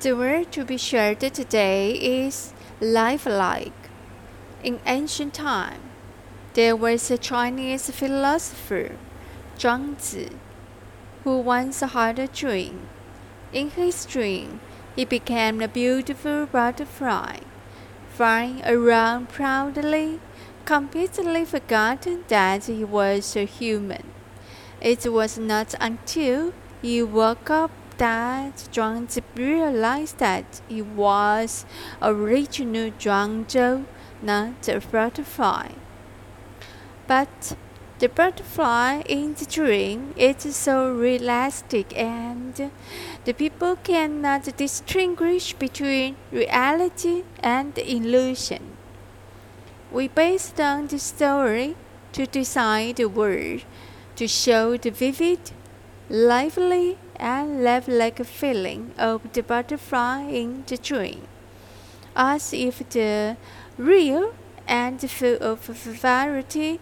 The word to be shared today is lifelike. In ancient time, there was a Chinese philosopher, Zhuang Zi, who once had a dream. In his dream, he became a beautiful butterfly, flying around proudly, completely forgotten that he was a human. It was not until he woke up that Zhuang Zi realized that he was original Zhuangzhou, not a butterfly. But the butterfly in the dream is so realistic and the people cannot distinguish between reality and illusion. We based on the story to decide the word to show the vivid, lively, and lifelike feeling of the butterfly in the dream, as if the real and full of variety,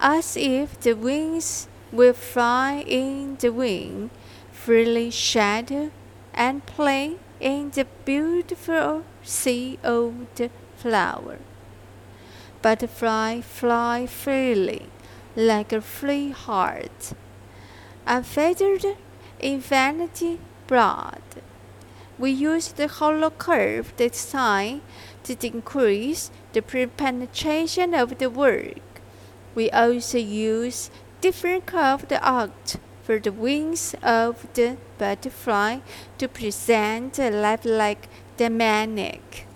as if the wings will fly in the wind, freely shadow and play in the beautiful sea of the flower. Butterfly fly freely, like a free heart, unfettered infinity broad. We use the hollow curve design to increase the penetration of the work. We also use different curved arcs for the wings of the butterfly to present a lifelike dynamic.